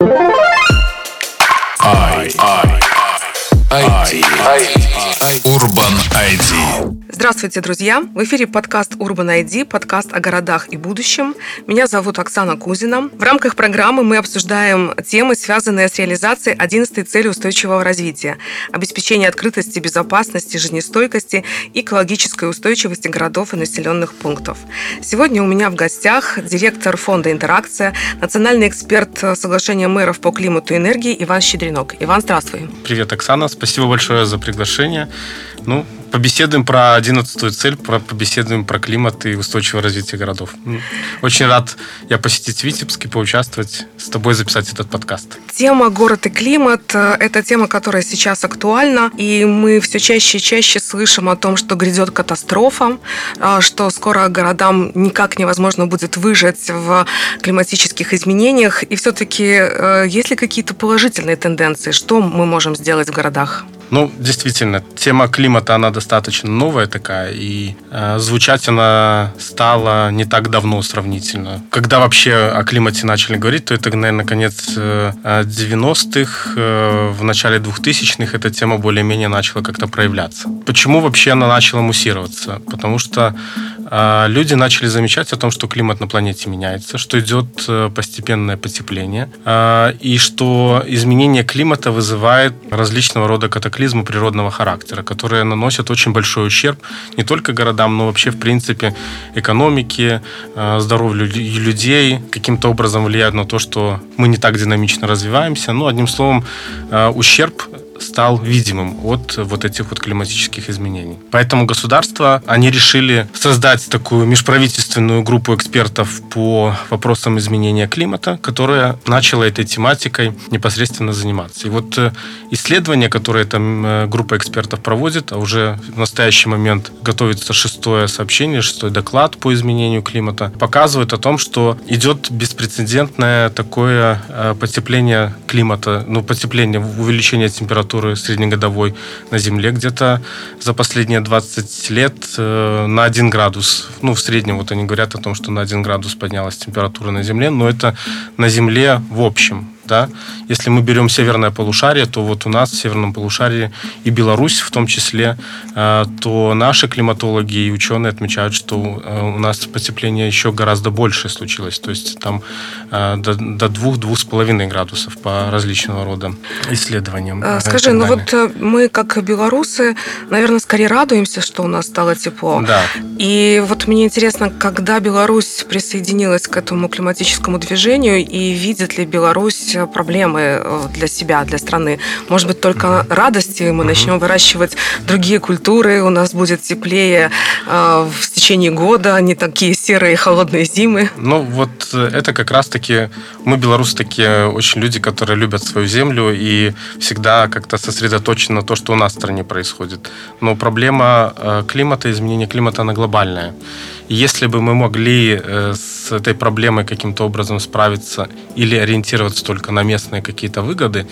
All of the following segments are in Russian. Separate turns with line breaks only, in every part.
I, I, ID. Urban ID.
Здравствуйте, друзья! В эфире подкаст Urban ID, подкаст о городах и будущем. Меня зовут Оксана Кузина. В рамках программы мы обсуждаем темы, связанные с реализацией 11 цели устойчивого развития – обеспечение открытости, безопасности, жизнестойкости и экологической устойчивости городов и населенных пунктов. Сегодня у меня в гостях директор фонда «Интеракция», национальный эксперт соглашения мэров по климату и энергии Иван Щедринок. Иван, здравствуй.
Привет, Оксана. Спасибо большое за приглашение. Ну, побеседуем про одиннадцатую цель, про, побеседуем про климат и устойчивое развитие городов. Очень рад я посетить Витебск и поучаствовать с тобой записать этот подкаст.
Тема «Город и климат» – это тема, которая сейчас актуальна, и мы все чаще и чаще слышим о том, что грядет катастрофа, а, что скоро городам никак невозможно будет выжить в климатических изменениях. И все-таки э, есть ли какие-то положительные тенденции? Что мы можем сделать в городах?
Ну, действительно, тема климата, она достаточно новая такая, и э, звучать она стала не так давно сравнительно. Когда вообще о климате начали говорить, то это, наверное, конец э, 90-х, э, в начале 2000-х эта тема более-менее начала как-то проявляться. Почему вообще она начала муссироваться? Потому что э, люди начали замечать о том, что климат на планете меняется, что идет э, постепенное потепление, э, и что изменение климата вызывает различного рода катаклизмы катаклизмы природного характера, которые наносят очень большой ущерб не только городам, но вообще, в принципе, экономике, э, здоровью людей, каким-то образом влияют на то, что мы не так динамично развиваемся. Ну, одним словом, э, ущерб стал видимым от вот этих вот климатических изменений. Поэтому государства, они решили создать такую межправительственную группу экспертов по вопросам изменения климата, которая начала этой тематикой непосредственно заниматься. И вот э, исследования, которые там э, группа экспертов проводит, а уже в настоящий момент готовится шестое сообщение, шестой доклад по изменению климата, показывают о том, что идет беспрецедентное такое э, потепление климата, ну, потепление, увеличение температуры температуры среднегодовой на Земле где-то за последние 20 лет э, на 1 градус. Ну, в среднем вот они говорят о том, что на 1 градус поднялась температура на Земле, но это на Земле в общем да. Если мы берем северное полушарие, то вот у нас в северном полушарии и Беларусь в том числе, э, то наши климатологи и ученые отмечают, что э, у нас потепление еще гораздо больше случилось, то есть там э, до, до двух-двух с половиной градусов по различного рода исследованиям.
Скажи, ну вот мы как белорусы, наверное, скорее радуемся, что у нас стало тепло.
Да.
И вот мне интересно, когда Беларусь присоединилась к этому климатическому движению, и видит ли Беларусь проблемы э, для себя, для страны. Может быть, только радости мы начнем выращивать другие культуры, у нас будет теплее э, в течение года, а не такие серые холодные зимы.
Ну, вот э, это как раз-таки... Мы, белорусы, такие очень люди, которые любят свою землю и всегда как-то сосредоточены на то, что у нас в стране происходит. Но проблема климата, изменения климата, она глобальная. Если бы мы могли э, с этой проблемой каким-то образом справиться или ориентироваться только на местные какие-то выгоды,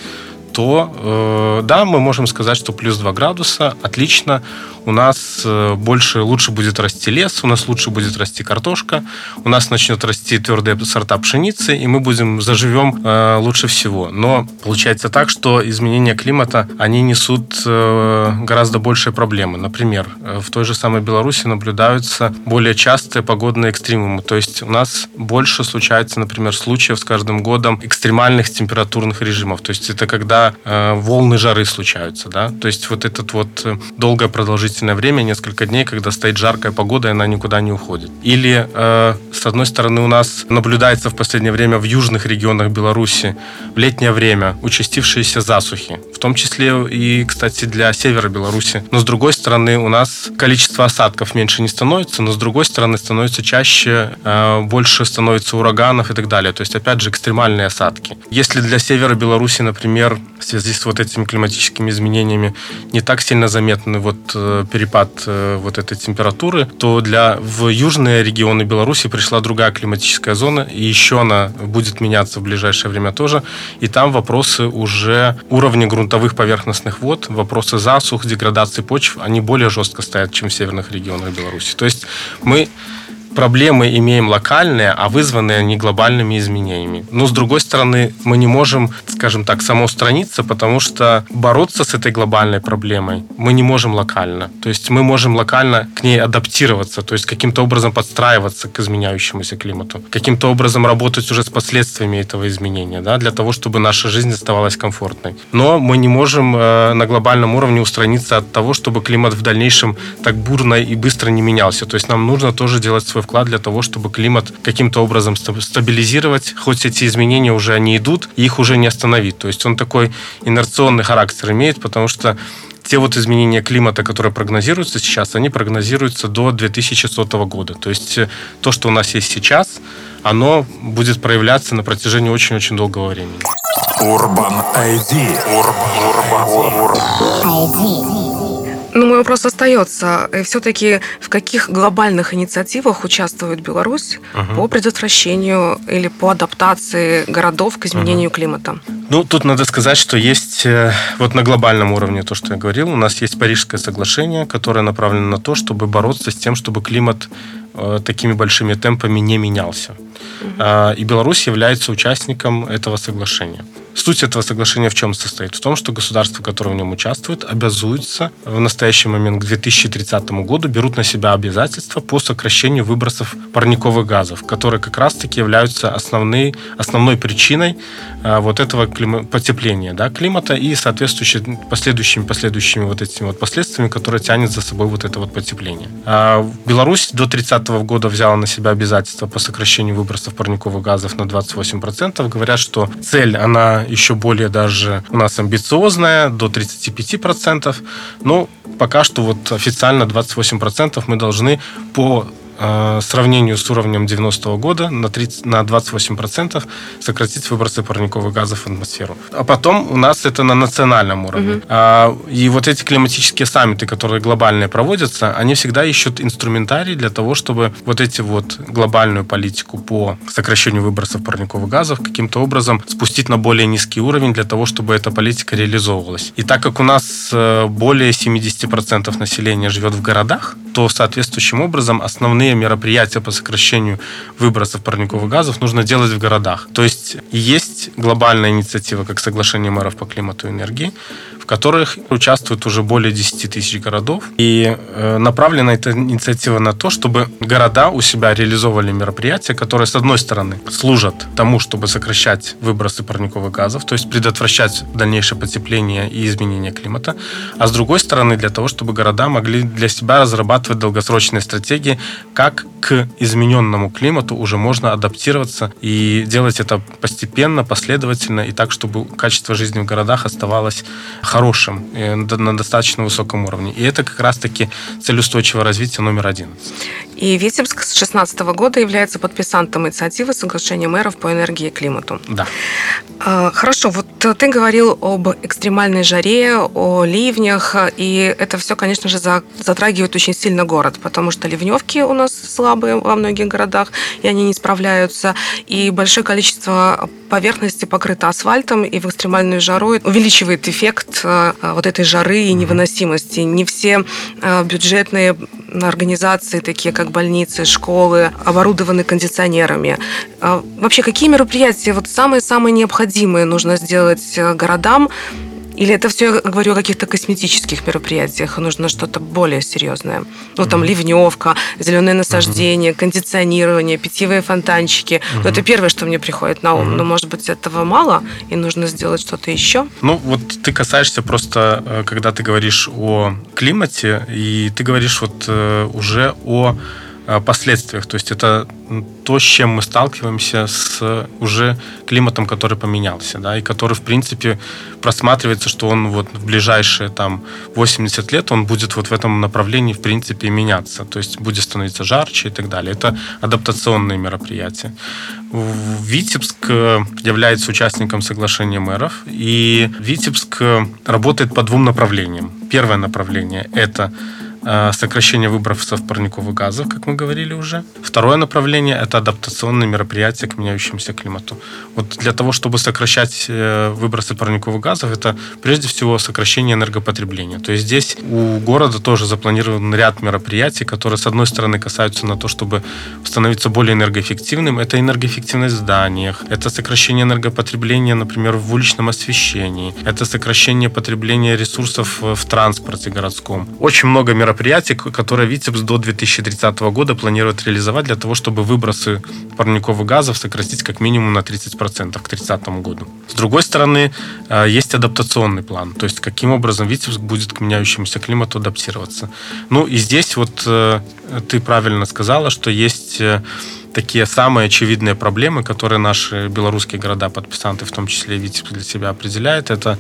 то э, да, мы можем сказать, что плюс 2 градуса, отлично, у нас э, больше, лучше будет расти лес, у нас лучше будет расти картошка, у нас начнет расти твердые сорта пшеницы, и мы будем, заживем э, лучше всего. Но получается так, что изменения климата, они несут э, гораздо большие проблемы. Например, э, в той же самой Беларуси наблюдаются более частые погодные экстремумы, то есть у нас больше случается, например, случаев с каждым годом экстремальных температурных режимов, то есть это когда э, волны жары случаются, да, то есть вот этот вот э, долгое продолжительное время, несколько дней, когда стоит жаркая погода, и она никуда не уходит. Или, э, с одной стороны, у нас наблюдается в последнее время в южных регионах Беларуси в летнее время участившиеся засухи, в том числе и, кстати, для севера Беларуси. Но, с другой стороны, у нас количество осадков меньше не становится, но, с другой стороны, становится чаще, э, больше становится ураганов и так далее. То есть, опять же, экстремальные осадки. Если для севера Беларуси, например, в связи с вот этими климатическими изменениями не так сильно заметный вот э, перепад э, вот этой температуры, то для в южные регионы Беларуси пришла другая климатическая зона, и еще она будет меняться в ближайшее время тоже, и там вопросы уже уровня грунтовых поверхностных вод, вопросы засух, деградации почв, они более жестко стоят, чем в северных регионах Беларуси. То есть мы проблемы имеем локальные, а вызванные они глобальными изменениями. Но, с другой стороны, мы не можем, скажем так, самоустраниться, потому что бороться с этой глобальной проблемой мы не можем локально. То есть мы можем локально к ней адаптироваться, то есть каким-то образом подстраиваться к изменяющемуся климату, каким-то образом работать уже с последствиями этого изменения, да, для того, чтобы наша жизнь оставалась комфортной. Но мы не можем э, на глобальном уровне устраниться от того, чтобы климат в дальнейшем так бурно и быстро не менялся. То есть нам нужно тоже делать свой вклад для того, чтобы климат каким-то образом стабилизировать, хоть эти изменения уже они идут, их уже не остановить. То есть он такой инерционный характер имеет, потому что те вот изменения климата, которые прогнозируются сейчас, они прогнозируются до 2100 года. То есть э, то, что у нас есть сейчас, оно будет проявляться на протяжении очень-очень долгого времени. Urban ID. Urban,
Urban, Urban. Ну, мой вопрос остается. Э, Все-таки в каких глобальных инициативах участвует Беларусь угу. по предотвращению или по адаптации городов к изменению угу. климата?
Ну, тут надо сказать, что есть э, вот на глобальном уровне то, что я говорил, у нас есть Парижское соглашение, которое направлено на то, чтобы бороться с тем, чтобы климат э, такими большими темпами не менялся. Угу. И Беларусь является участником этого соглашения. Суть этого соглашения в чем состоит? В том, что государства, которые в нем участвуют, обязуются в настоящий момент к 2030 году берут на себя обязательства по сокращению выбросов парниковых газов, которые как раз-таки являются основной, основной причиной а, вот этого клима, потепления да, климата и соответствующими последующими, последующими вот этими вот последствиями, которые тянет за собой вот это вот потепление. А Беларусь до 30 года взяла на себя обязательства по сокращению выбросов парниковых газов на 28%. Говорят, что цель, она еще более даже у нас амбициозная, до 35%. Но пока что вот официально 28% мы должны по э, сравнению с уровнем 90-го года на, 30, на 28% сократить выбросы парниковых газов в атмосферу. А потом у нас это на национальном уровне. Угу. А, и вот эти климатические саммиты, которые глобальные проводятся, они всегда ищут инструментарий для того, чтобы вот эти вот глобальную политику по сокращению выбросов парниковых газов каким-то образом спустить на более низкий уровень для того, чтобы эта политика реализовывалась. И так как у нас э, более 70% населения живет в городах, то соответствующим образом основные мероприятия по сокращению выбросов парниковых газов нужно делать в городах. То есть есть глобальная инициатива, как соглашение мэров по климату и энергии, в которых участвует уже более 10 тысяч городов. И э, направлена эта инициатива на то, чтобы города у себя реализовывали мероприятия, которые, с одной стороны, служат тому, чтобы сокращать выбросы парниковых газов, то есть предотвращать дальнейшее потепление и изменение климата, а с другой стороны, для того, чтобы города могли для себя разрабатывать долгосрочные стратегии, как к измененному климату уже можно адаптироваться и делать это постепенно, последовательно и так, чтобы качество жизни в городах оставалось хорошим, на достаточно высоком уровне. И это как раз-таки цель устойчивого развития номер один.
И Витебск с 2016 года является подписантом инициативы соглашения мэров по энергии и климату.
Да.
А, хорошо, вот ты говорил об экстремальной жаре, о ливнях, и это все, конечно же, затрагивает очень сильно город, потому что ливневки у нас слабые во многих городах, и они не справляются, и большое количество поверхности покрыто асфальтом, и в экстремальную жару увеличивает эффект э, вот этой жары и невыносимости. Не все э, бюджетные организации, такие как больницы, школы, оборудованы кондиционерами. А вообще, какие мероприятия вот самые-самые необходимые нужно сделать э, городам или это все я говорю о каких-то косметических мероприятиях, нужно что-то более серьезное? Ну, там mm-hmm. ливневка, зеленое насаждение, mm-hmm. кондиционирование, питьевые фонтанчики. Mm-hmm. Ну, это первое, что мне приходит на ум. Mm-hmm. Но, может быть, этого мало, и нужно сделать что-то еще?
Ну, вот ты касаешься просто, э, когда ты говоришь о климате, и ты говоришь вот э, уже о последствиях. То есть это то, с чем мы сталкиваемся с уже климатом, который поменялся, да, и который, в принципе, просматривается, что он вот в ближайшие там 80 лет он будет вот в этом направлении, в принципе, меняться. То есть будет становиться жарче и так далее. Это адаптационные мероприятия. Витебск э, является участником соглашения мэров, и Витебск э, работает по двум направлениям. Первое направление – это сокращение выбросов парниковых газов, как мы говорили уже. Второе направление – это адаптационные мероприятия к меняющемуся климату. Вот для того, чтобы сокращать э, выбросы парниковых газов, это прежде всего сокращение энергопотребления. То есть здесь у города тоже запланирован ряд мероприятий, которые, с одной стороны, касаются на то, чтобы становиться более энергоэффективным. Это энергоэффективность в зданиях, это сокращение энергопотребления, например, в уличном освещении, это сокращение потребления ресурсов в транспорте городском. Очень много мероприятий, которые Витебс до 2030 года планирует реализовать для того, чтобы выбросы парниковых газов сократить как минимум на 30% к 2030 году. С другой стороны, э, есть адаптационный план, то есть каким образом Витебск будет к меняющемуся климату адаптироваться. Ну и здесь вот э, ты правильно сказала, что есть э, такие самые очевидные проблемы, которые наши белорусские города-подписанты, в том числе и Витебск для себя определяет. Это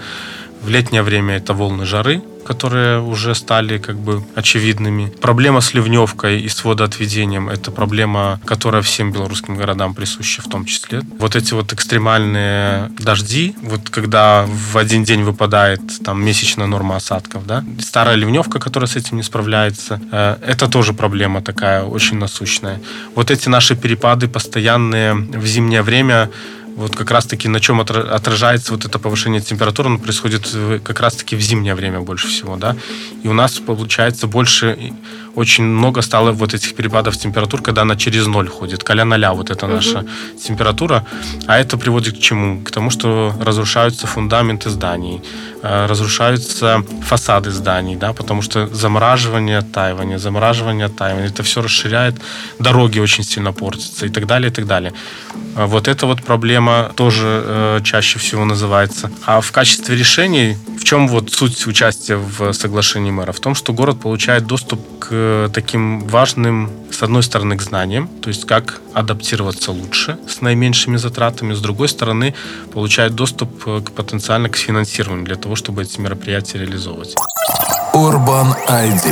в летнее время это волны жары, которые уже стали как бы очевидными. Проблема с ливневкой и с водоотведением – это проблема, которая всем белорусским городам присуща в том числе. Вот эти вот экстремальные дожди, вот когда в один день выпадает там месячная норма осадков, да, старая ливневка, которая с этим не справляется, э, это тоже проблема такая очень насущная. Вот эти наши перепады постоянные в зимнее время вот как раз-таки на чем отражается вот это повышение температуры, оно происходит как раз-таки в зимнее время больше всего, да, и у нас получается больше, очень много стало вот этих перепадов температур, когда она через ноль ходит, коля ноля вот эта наша угу. температура, а это приводит к чему? К тому, что разрушаются фундаменты зданий, э, разрушаются фасады зданий, да, потому что замораживание, оттаивание, замораживание, оттаивание, это все расширяет, дороги очень сильно портятся и так далее, и так далее. А вот это вот проблема тоже э, чаще всего называется. А в качестве решений, в чем вот суть участия в соглашении мэра? В том, что город получает доступ к таким важным, с одной стороны, к знаниям, то есть как адаптироваться лучше с наименьшими затратами, с другой стороны, получает доступ к потенциально к финансированию для того, чтобы эти мероприятия реализовывать.
Urban ID.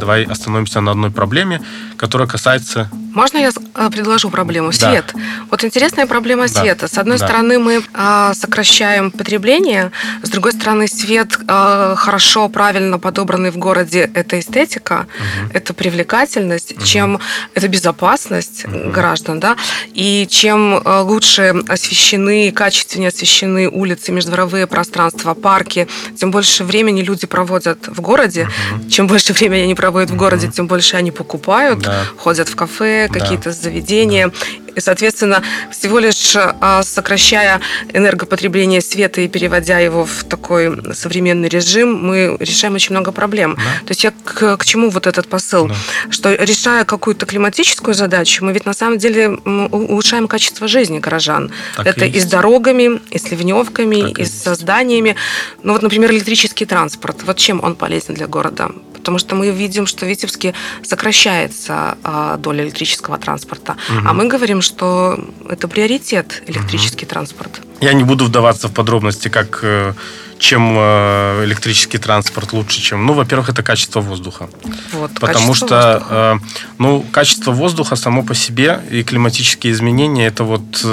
Давай остановимся на одной проблеме, которая касается
можно я э, предложу проблему? Свет. Да. Вот интересная проблема да. света. С одной да. стороны, мы э, сокращаем потребление, с другой стороны, свет э, хорошо, правильно подобранный в городе это эстетика, угу. это привлекательность, угу. чем это безопасность угу. граждан, да, и чем лучше освещены, качественнее освещены улицы, междворовые пространства, парки, тем больше времени люди проводят в городе. Угу. Чем больше времени они проводят в городе, тем больше они покупают, да. ходят в кафе, какие-то заведения. И, соответственно, всего лишь а, сокращая энергопотребление света и переводя его в такой современный режим, мы решаем очень много проблем. Да. То есть я к, к чему вот этот посыл? Да. Что решая какую-то климатическую задачу, мы ведь на самом деле улучшаем качество жизни горожан. Так Это и, и с дорогами, и с ливневками, так и, и с зданиями. Ну вот, например, электрический транспорт. Вот чем он полезен для города? потому что мы видим, что в Витебске сокращается а, доля электрического транспорта, угу. а мы говорим, что это приоритет электрический угу. транспорт.
Я не буду вдаваться в подробности, как э, чем э, электрический транспорт лучше, чем... Ну, во-первых, это качество воздуха. Вот, Потому что, воздуха. Э, ну, качество воздуха само по себе и климатические изменения, это вот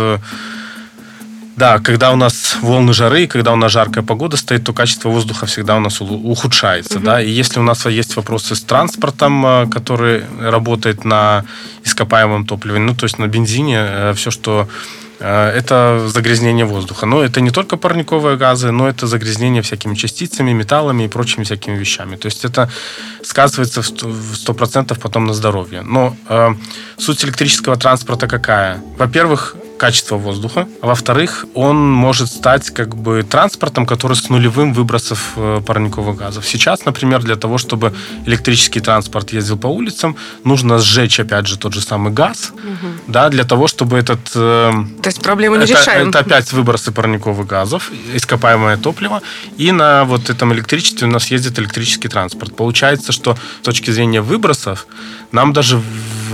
да, когда у нас волны жары, когда у нас жаркая погода стоит, то качество воздуха всегда у нас ухудшается. Угу. Да? И если у нас есть вопросы с транспортом, э, который работает на ископаемом топливе, ну, то есть на бензине, э, все, что э, это загрязнение воздуха. Но это не только парниковые газы, но это загрязнение всякими частицами, металлами и прочими всякими вещами. То есть это сказывается в 100% потом на здоровье. Но э, суть электрического транспорта какая? Во-первых, качество воздуха. А во-вторых, он может стать как бы транспортом, который с нулевым выбросов э, парниковых газов. Сейчас, например, для того, чтобы электрический транспорт ездил по улицам, нужно сжечь, опять же, тот же самый газ, угу. да, для того, чтобы этот... Э,
То есть проблему не
это,
решаем.
Это опять выбросы парниковых газов, ископаемое топливо, и на вот этом электричестве у нас ездит электрический транспорт. Получается, что с точки зрения выбросов нам даже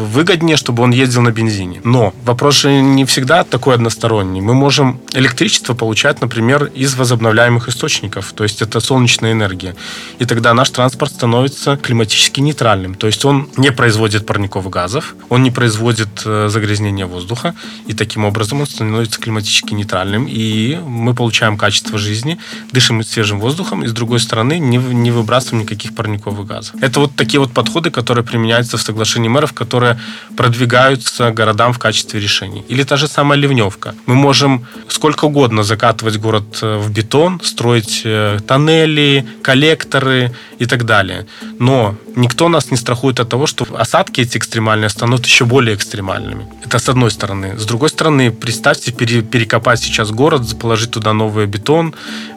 выгоднее, чтобы он ездил на бензине. Но вопрос же не всегда такой односторонний. Мы можем электричество получать, например, из возобновляемых источников, то есть это солнечная энергия. И тогда наш транспорт становится климатически нейтральным. То есть он не производит парниковых газов, он не производит э, загрязнения воздуха, и таким образом он становится климатически нейтральным, и мы получаем качество жизни, дышим свежим воздухом, и с другой стороны не, не выбрасываем никаких парниковых газов. Это вот такие вот подходы, которые применяются в соглашении мэров, которые продвигаются городам в качестве решений. Или та же самая ливневка. Мы можем сколько угодно закатывать город э, в бетон, строить э, тоннели, коллекторы и так далее. Но никто нас не страхует от того, что осадки эти экстремальные станут еще более экстремальными. Это с одной стороны. С другой стороны, представьте, перекопать сейчас город, положить туда новый бетон,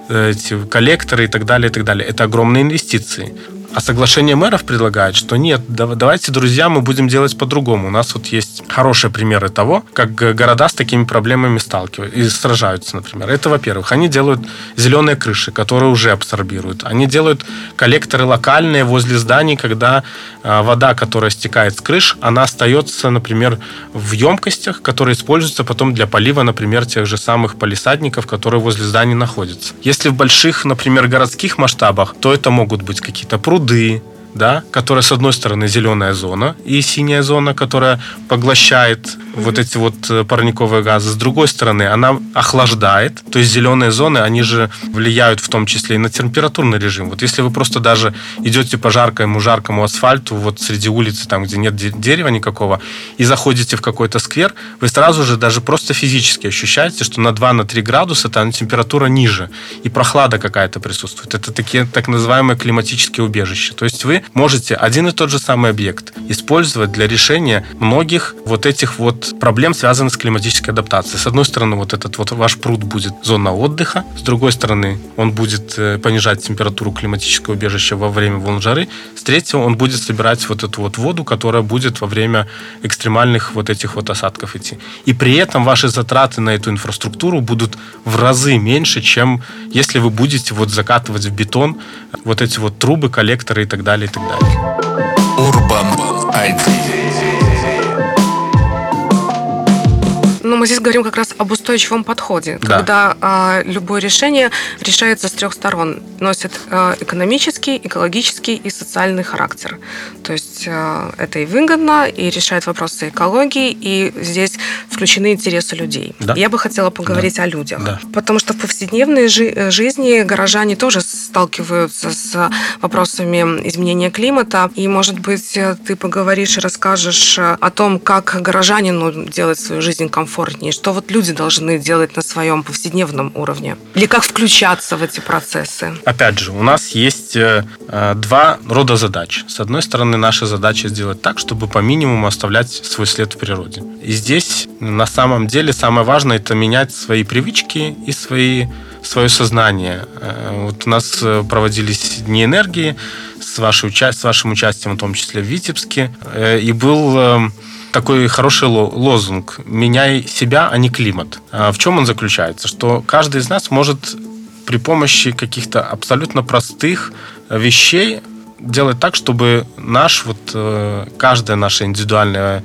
э, эти коллекторы и так далее, и так далее. Это огромные инвестиции. А соглашение мэров предлагает, что нет, давайте, друзья, мы будем делать по-другому. У нас вот есть хорошие примеры того, как города с такими проблемами сталкиваются и сражаются, например. Это, во-первых, они делают зеленые крыши, которые уже абсорбируют. Они делают коллекторы локальные возле зданий, когда а, вода, которая стекает с крыш, она остается, например, в емкостях, которые используются потом для полива, например, тех же самых полисадников, которые возле зданий находятся. Если в больших, например, городских масштабах, то это могут быть какие-то пруды, пруды, да, которая с одной стороны зеленая зона и синяя зона, которая поглощает вот эти вот э, парниковые газы. С другой стороны, она охлаждает, то есть зеленые зоны, они же влияют в том числе и на температурный режим. Вот если вы просто даже идете по жаркому, жаркому асфальту, вот среди улицы, там, где нет дерева никакого, и заходите в какой-то сквер, вы сразу же даже просто физически ощущаете, что на 2-3 градуса там температура ниже, и прохлада какая-то присутствует. Это такие так называемые климатические убежища. То есть вы можете один и тот же самый объект использовать для решения многих вот этих вот проблем, связанных с климатической адаптацией. С одной стороны, вот этот вот ваш пруд будет зона отдыха, с другой стороны, он будет э, понижать температуру климатического убежища во время волн жары, с третьего, он будет собирать вот эту вот воду, которая будет во время экстремальных вот этих вот осадков идти. И при этом ваши затраты на эту инфраструктуру будут в разы меньше, чем если вы будете вот закатывать в бетон вот эти вот трубы, коллекторы и так далее, так далее.
Urban ID.
Мы здесь говорим как раз об устойчивом подходе, да. когда а, любое решение решается с трех сторон, носит а, экономический, экологический и социальный характер. То есть а, это и выгодно, и решает вопросы экологии, и здесь включены интересы людей. Да. Я бы хотела поговорить да. о людях, да. потому что в повседневной жи- жизни горожане тоже сталкиваются с вопросами изменения климата, и, может быть, ты поговоришь и расскажешь о том, как горожанину делать свою жизнь комфортной комфортнее? Что вот люди должны делать на своем повседневном уровне? Или как включаться в эти процессы?
Опять же, у нас есть э, э, два рода задач. С одной стороны, наша задача сделать так, чтобы по минимуму оставлять свой след в природе. И здесь на самом деле самое важное это менять свои привычки и свои свое сознание. Э, вот у нас проводились дни энергии с, вашей, с вашим участием, в том числе в Витебске, и был такой хороший лозунг «Меняй себя, а не климат». А в чем он заключается? Что каждый из нас может при помощи каких-то абсолютно простых вещей делать так, чтобы наш, вот, э, каждое наше индивидуальное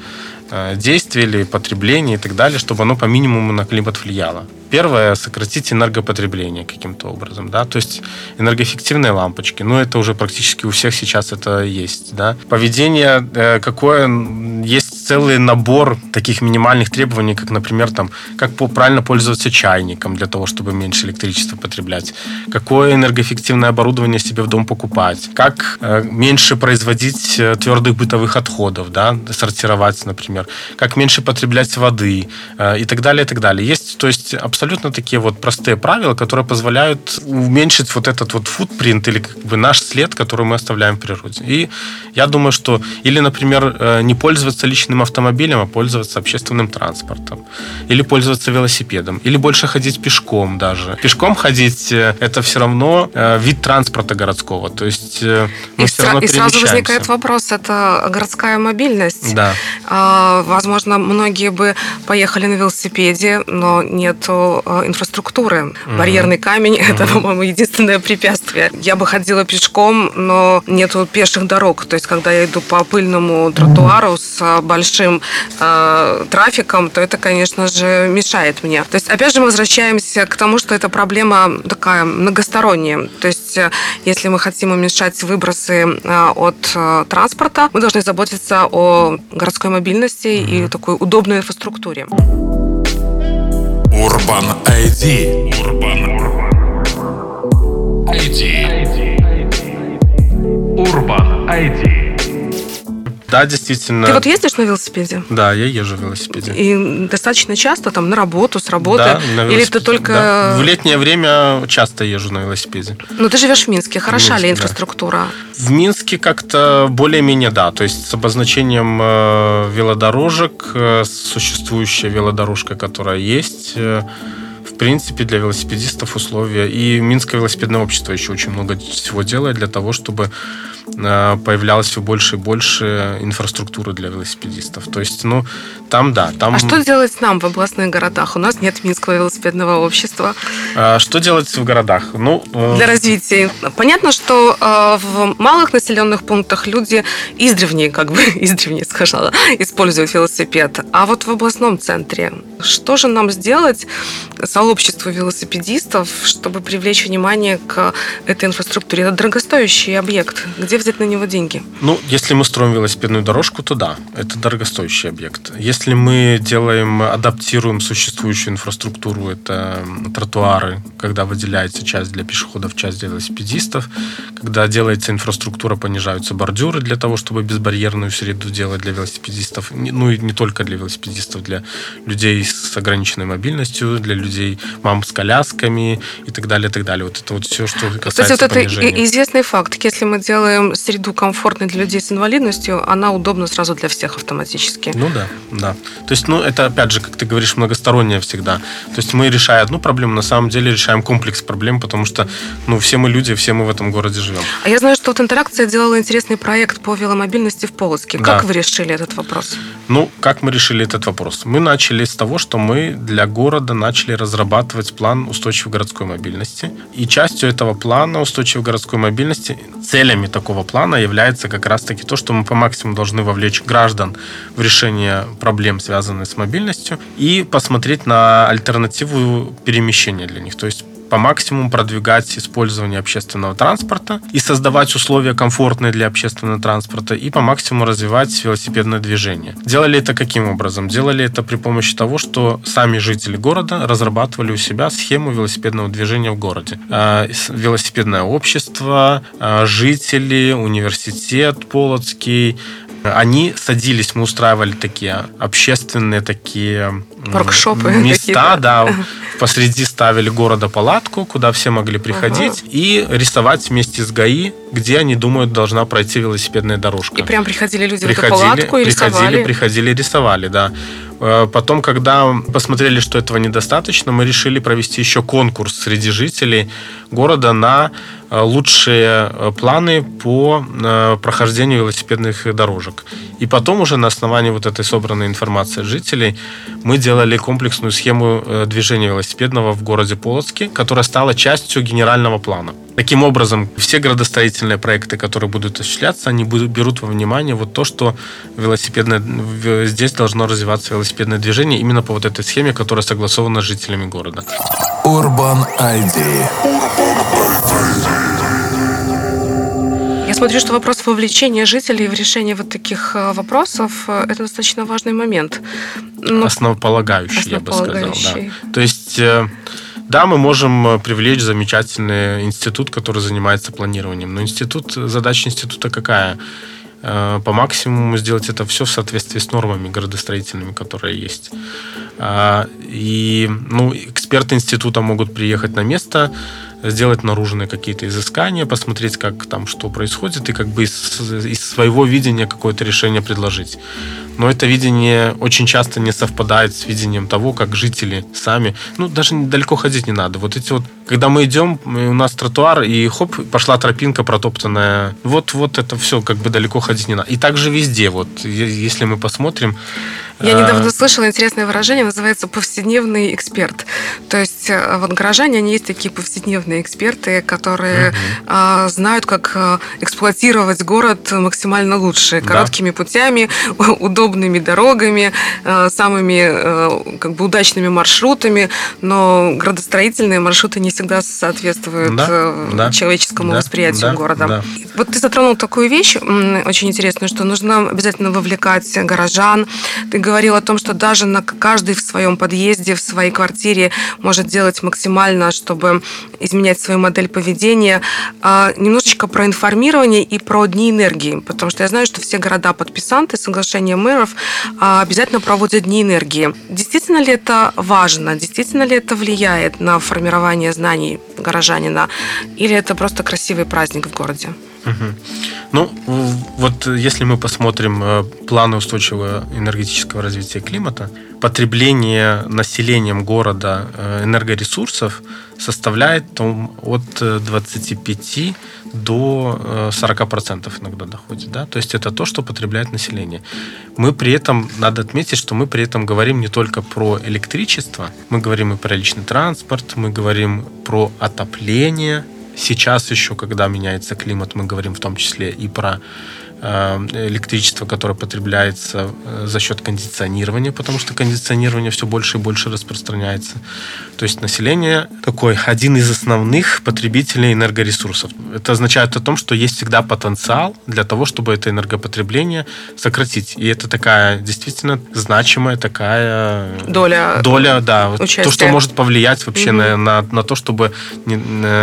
э, действие или потребление и так далее, чтобы оно по минимуму на климат влияло. Первое, сократить энергопотребление каким-то образом, да, то есть энергоэффективные лампочки, ну, это уже практически у всех сейчас это есть, да. Поведение, э, какое есть целый набор таких минимальных требований, как, например, там, как правильно пользоваться чайником для того, чтобы меньше электричества потреблять, какое энергоэффективное оборудование себе в дом покупать, как э, меньше производить э, твердых бытовых отходов, да, сортировать, например, как меньше потреблять воды и так далее, и так далее. Есть, то есть, абсолютно такие вот простые правила, которые позволяют уменьшить вот этот вот футпринт или как бы наш след, который мы оставляем в природе. И я думаю, что или, например, э, не пользоваться личным автомобилем, а пользоваться общественным транспортом. Или пользоваться велосипедом. Или больше ходить пешком даже. Пешком ходить э, – это все равно э, вид транспорта городского. То есть мы и все равно
И сразу возникает вопрос, это городская мобильность.
Да.
А, возможно, многие бы поехали на велосипеде, но нет нету э, инфраструктуры. Угу. Барьерный камень угу. это, по-моему, единственное препятствие. Я бы ходила пешком, но нету пеших дорог. То есть, когда я иду по пыльному тротуару с большим э, трафиком, то это, конечно же, мешает мне. То есть, опять же, мы возвращаемся к тому, что эта проблема такая многосторонняя. То есть, э, если мы хотим уменьшать выбросы э, от э, транспорта, мы должны заботиться о городской мобильности mm-hmm. и такой удобной инфраструктуре.
Урбан ID. Урбан ID.
Урбан ID. Да, действительно.
Ты вот ездишь на велосипеде?
Да, я езжу на велосипеде.
И достаточно часто там на работу, с работы? Да, на велосипеде. Или ты только... Да.
В летнее время часто езжу на велосипеде.
Ну, ты живешь в Минске. Хороша Минске, ли инфраструктура?
Да. В Минске как-то более-менее да. То есть с обозначением э, велодорожек, э, существующая велодорожка, которая есть... Э, в принципе, для велосипедистов условия. И Минское велосипедное общество еще очень много всего делает для того, чтобы появлялось все больше и больше инфраструктуры для велосипедистов. То есть, ну, там да. Там...
А что делать нам в областных городах? У нас нет Минского велосипедного общества.
А что делать в городах? Ну,
э, Для развития. Понятно, что э, в малых населенных пунктах люди издревне, как бы, издревне, скажала, используют велосипед. А вот в областном центре что же нам сделать сообществу велосипедистов, чтобы привлечь внимание к этой инфраструктуре? Это дорогостоящий объект. Где взять на него деньги?
Ну, если мы строим велосипедную дорожку, то да, это дорогостоящий объект. Если мы делаем, адаптируем существующую инфраструктуру, это тротуары, когда выделяется часть для пешеходов, часть для велосипедистов, когда делается инфраструктура, понижаются бордюры для того, чтобы безбарьерную среду делать для велосипедистов, ну и не только для велосипедистов, для людей с ограниченной мобильностью, для людей, мам с колясками и так далее, и так далее. Вот это вот все, что касается Кстати, вот понижения.
это известный факт. Если мы делаем среду комфортной для людей с инвалидностью, она удобна сразу для всех автоматически.
Ну да, да. То есть, ну, это, опять же, как ты говоришь, многостороннее всегда. То есть мы, решая одну проблему, на самом деле решаем комплекс проблем, потому что, ну, все мы люди, все мы в этом городе живем.
А я знаю, что вот Интеракция делала интересный проект по веломобильности в Полоцке. Как да. вы решили этот вопрос?
Ну, как мы решили этот вопрос? Мы начали с того, что мы для города начали разрабатывать план устойчивой городской мобильности. И частью этого плана устойчивой городской мобильности, целями такого плана является как раз-таки то, что мы по максимуму должны вовлечь граждан в решение проблем, связанных с мобильностью, и посмотреть на альтернативу перемещения для них. То есть по максимуму продвигать использование общественного транспорта и создавать условия комфортные для общественного транспорта и по максимуму развивать велосипедное движение. Делали это каким образом? Делали это при помощи того, что сами жители города разрабатывали у себя схему велосипедного движения в городе. А, велосипедное общество, а, жители, университет Полоцкий, они садились, мы устраивали такие общественные такие
Воркшопы
места, да, посреди ставили города палатку, куда все могли приходить ага. и рисовать вместе с ГАИ, где они думают должна пройти велосипедная дорожка.
И прям приходили люди приходили, в эту палатку и
приходили,
рисовали?
Приходили, рисовали, да. Э, потом, когда посмотрели, что этого недостаточно, мы решили провести еще конкурс среди жителей города на э, лучшие э, планы по прохождению велосипедных дорожек. И потом уже на основании вот этой собранной информации жителей мы делали комплексную схему движения велосипедного в городе Полоцке, которая стала частью генерального плана. Таким образом, все градостроительные проекты, которые будут осуществляться, они будут, берут во внимание вот то, что велосипедное, здесь должно развиваться велосипедное движение именно по вот этой схеме, которая согласована с жителями города.
Urban ID.
Я смотрю, что вопрос вовлечения жителей в решение вот таких э, вопросов э, – это достаточно важный момент.
Ну, основополагающий, основополагающий, я бы сказал. Да. То есть э, да, мы можем э, привлечь замечательный институт, который занимается планированием. Но институт, задача института какая? Э, по максимуму сделать это все в соответствии с нормами градостроительными, которые есть. А, и ну, эксперты института могут приехать на место, сделать наружные какие-то изыскания, посмотреть, как там что происходит, и как бы из, из своего видения какое-то решение предложить. Но это видение очень часто не совпадает с видением того, как жители сами, ну, даже далеко ходить не надо. Вот эти вот, когда мы идем, у нас тротуар, и хоп, пошла тропинка протоптанная. Вот, вот это все, как бы далеко ходить не надо. И также везде, вот, если мы посмотрим,
я недавно слышала интересное выражение, называется повседневный эксперт. То есть э, вот горожане, они есть такие повседневные эксперты, которые угу. знают, как э, эксплуатировать город максимально лучше, короткими да. путями, удобными дорогами, э, самыми как бы удачными маршрутами, но градостроительные маршруты не всегда соответствуют да, да, человеческому да, восприятию да, города. Да. Вот ты затронул такую вещь очень интересную, что нужно обязательно вовлекать горожан. Ты говорил о том, что даже на каждый в своем подъезде, в своей квартире может делать максимально, чтобы изменять свою модель поведения. А, немножечко про информирование и про дни энергии, потому что я знаю, что все города-подписанты соглашения мэров а, обязательно проводят дни энергии. Действительно ли это важно? Действительно ли это влияет на формирование знаний горожанина? Или это просто красивый праздник в городе?
Ну, вот если мы посмотрим э, планы устойчивого энергетического развития климата, потребление населением города э, энергоресурсов составляет от 25 э, до 40% иногда доходит. Да? То есть это то, что потребляет население. Мы при этом, надо отметить, что мы при этом говорим не только про электричество, мы говорим и про личный транспорт, мы говорим про отопление, Сейчас еще, когда меняется климат, мы говорим в том числе и про электричество, которое потребляется э, за счет кондиционирования, потому что кондиционирование все больше и больше распространяется. То есть население такой один из основных потребителей энергоресурсов. Это означает о том, что есть всегда потенциал для того, чтобы это энергопотребление сократить. И это такая действительно значимая такая
доля,
доля да, участия. то, что может повлиять вообще угу. на, на, на то, чтобы не,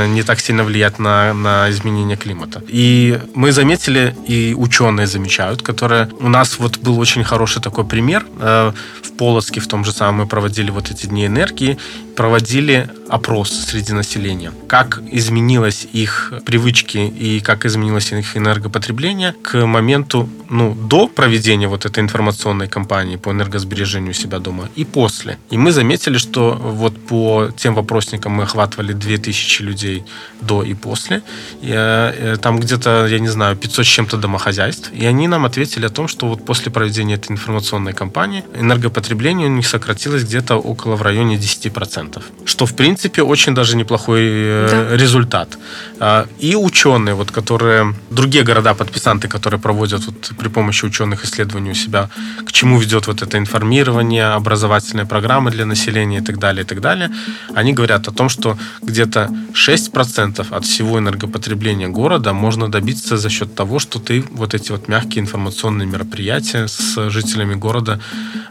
не так сильно влиять на, на изменение климата. И мы заметили и ученые замечают, которые... У нас вот был очень хороший такой пример. Э, в Полоцке в том же самом мы проводили вот эти дни энергии, проводили опрос среди населения. Как изменилось их привычки и как изменилось их энергопотребление к моменту, ну, до проведения вот этой информационной кампании по энергосбережению себя дома и после. И мы заметили, что вот по тем вопросникам мы охватывали 2000 людей до и после. И, э, там где-то, я не знаю, 500 с чем-то домохозяйств. И они нам ответили о том, что вот после проведения этой информационной кампании энергопотребление у них сократилось где-то около в районе 10% что, в принципе, очень даже неплохой э, да. результат. А, и ученые, вот, которые, другие города-подписанты, которые проводят вот, при помощи ученых исследований у себя, к чему ведет вот это информирование, образовательные программы для населения и так далее, и так далее, они говорят о том, что где-то 6% от всего энергопотребления города можно добиться за счет того, что ты вот эти вот мягкие информационные мероприятия с жителями города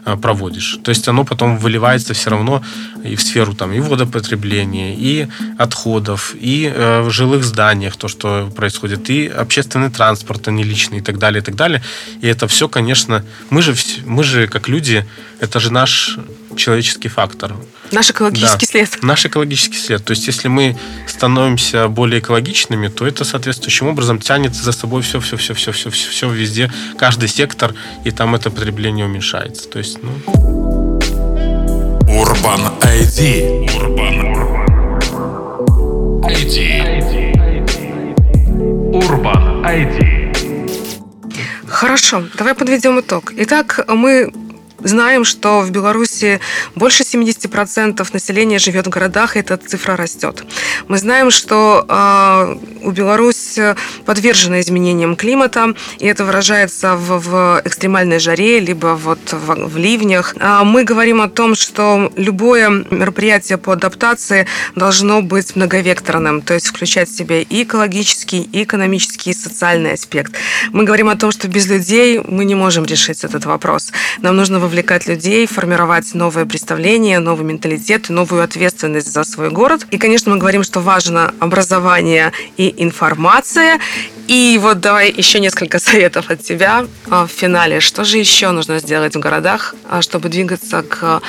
э, проводишь. То есть оно потом выливается все равно и в сферу там и водопотребления, и отходов, и э, в жилых зданиях то, что происходит, и общественный транспорт, а не личный, и так далее, и так далее. И это все, конечно, мы же, мы же как люди, это же наш человеческий фактор.
Наш экологический да, след.
Наш экологический след. То есть, если мы становимся более экологичными, то это соответствующим образом тянет за собой все, все, все, все, все, все, все везде, каждый сектор, и там это потребление уменьшается. То есть, ну.
Урбан ID. Урбан ID.
Урбан ID. Хорошо, давай подведем итог. Итак, мы знаем, что в Беларуси больше 70% населения живет в городах, и эта цифра растет. Мы знаем, что э, у Беларуси подвержена изменениям климата, и это выражается в, в экстремальной жаре, либо вот в, в ливнях. А мы говорим о том, что любое мероприятие по адаптации должно быть многовекторным, то есть включать в себя и экологический, и экономический, и социальный аспект. Мы говорим о том, что без людей мы не можем решить этот вопрос. Нам нужно вовлекать людей, формировать новое представление, новый менталитет, новую ответственность за свой город. И, конечно, мы говорим, что важно образование и информация, И вот давай еще несколько советов от тебя а, в финале. Что же еще нужно сделать в городах, а, чтобы двигаться к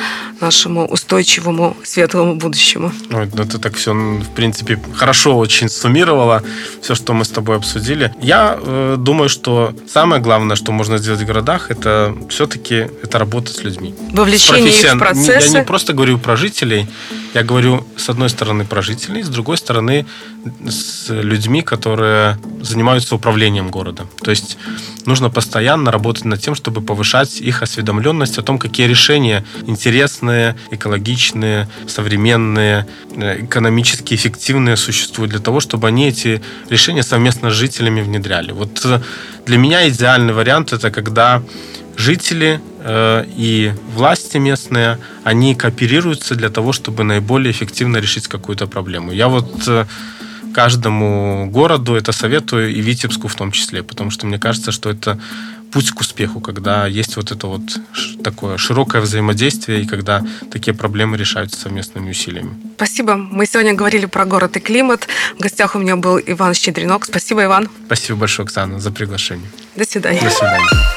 нашему устойчивому светлому будущему?
Ой, ну ты так все, в принципе, хорошо очень суммировала все, что мы с тобой обсудили. Я э, думаю, что самое главное, что можно сделать в городах, это все-таки это работа с людьми.
Вовлечение их в процессы.
Я не просто говорю про жителей, я говорю, с одной стороны, про жителей, с другой стороны, с людьми, которые занимаются управлением городом. То есть нужно постоянно работать над тем, чтобы повышать их осведомленность о том, какие решения интересные, экологичные, современные, э, экономически эффективные существуют для того, чтобы они эти решения совместно с жителями внедряли. Вот э, для меня идеальный вариант это когда жители э, и власти местные, они кооперируются для того, чтобы наиболее эффективно решить какую-то проблему. Я вот э, каждому городу это советую, и Витебску в том числе, потому что мне кажется, что это путь к успеху, когда есть вот это вот такое широкое взаимодействие, и когда такие проблемы решаются совместными усилиями.
Спасибо. Мы сегодня говорили про город и климат. В гостях у меня был Иван Щедринок. Спасибо, Иван.
Спасибо большое, Оксана, за приглашение.
До свидания.
До свидания.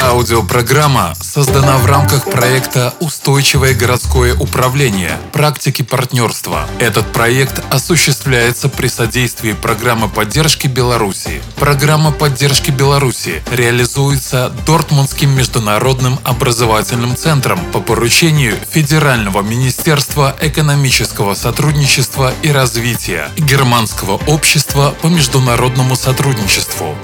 Аудиопрограмма создана в рамках проекта «Устойчивое городское управление. Практики партнерства». Этот проект осуществляется при содействии программы поддержки Беларуси. Программа поддержки Беларуси реализуется Дортмундским международным образовательным центром по поручению Федерального министерства экономического сотрудничества и развития Германского общества по международному сотрудничеству.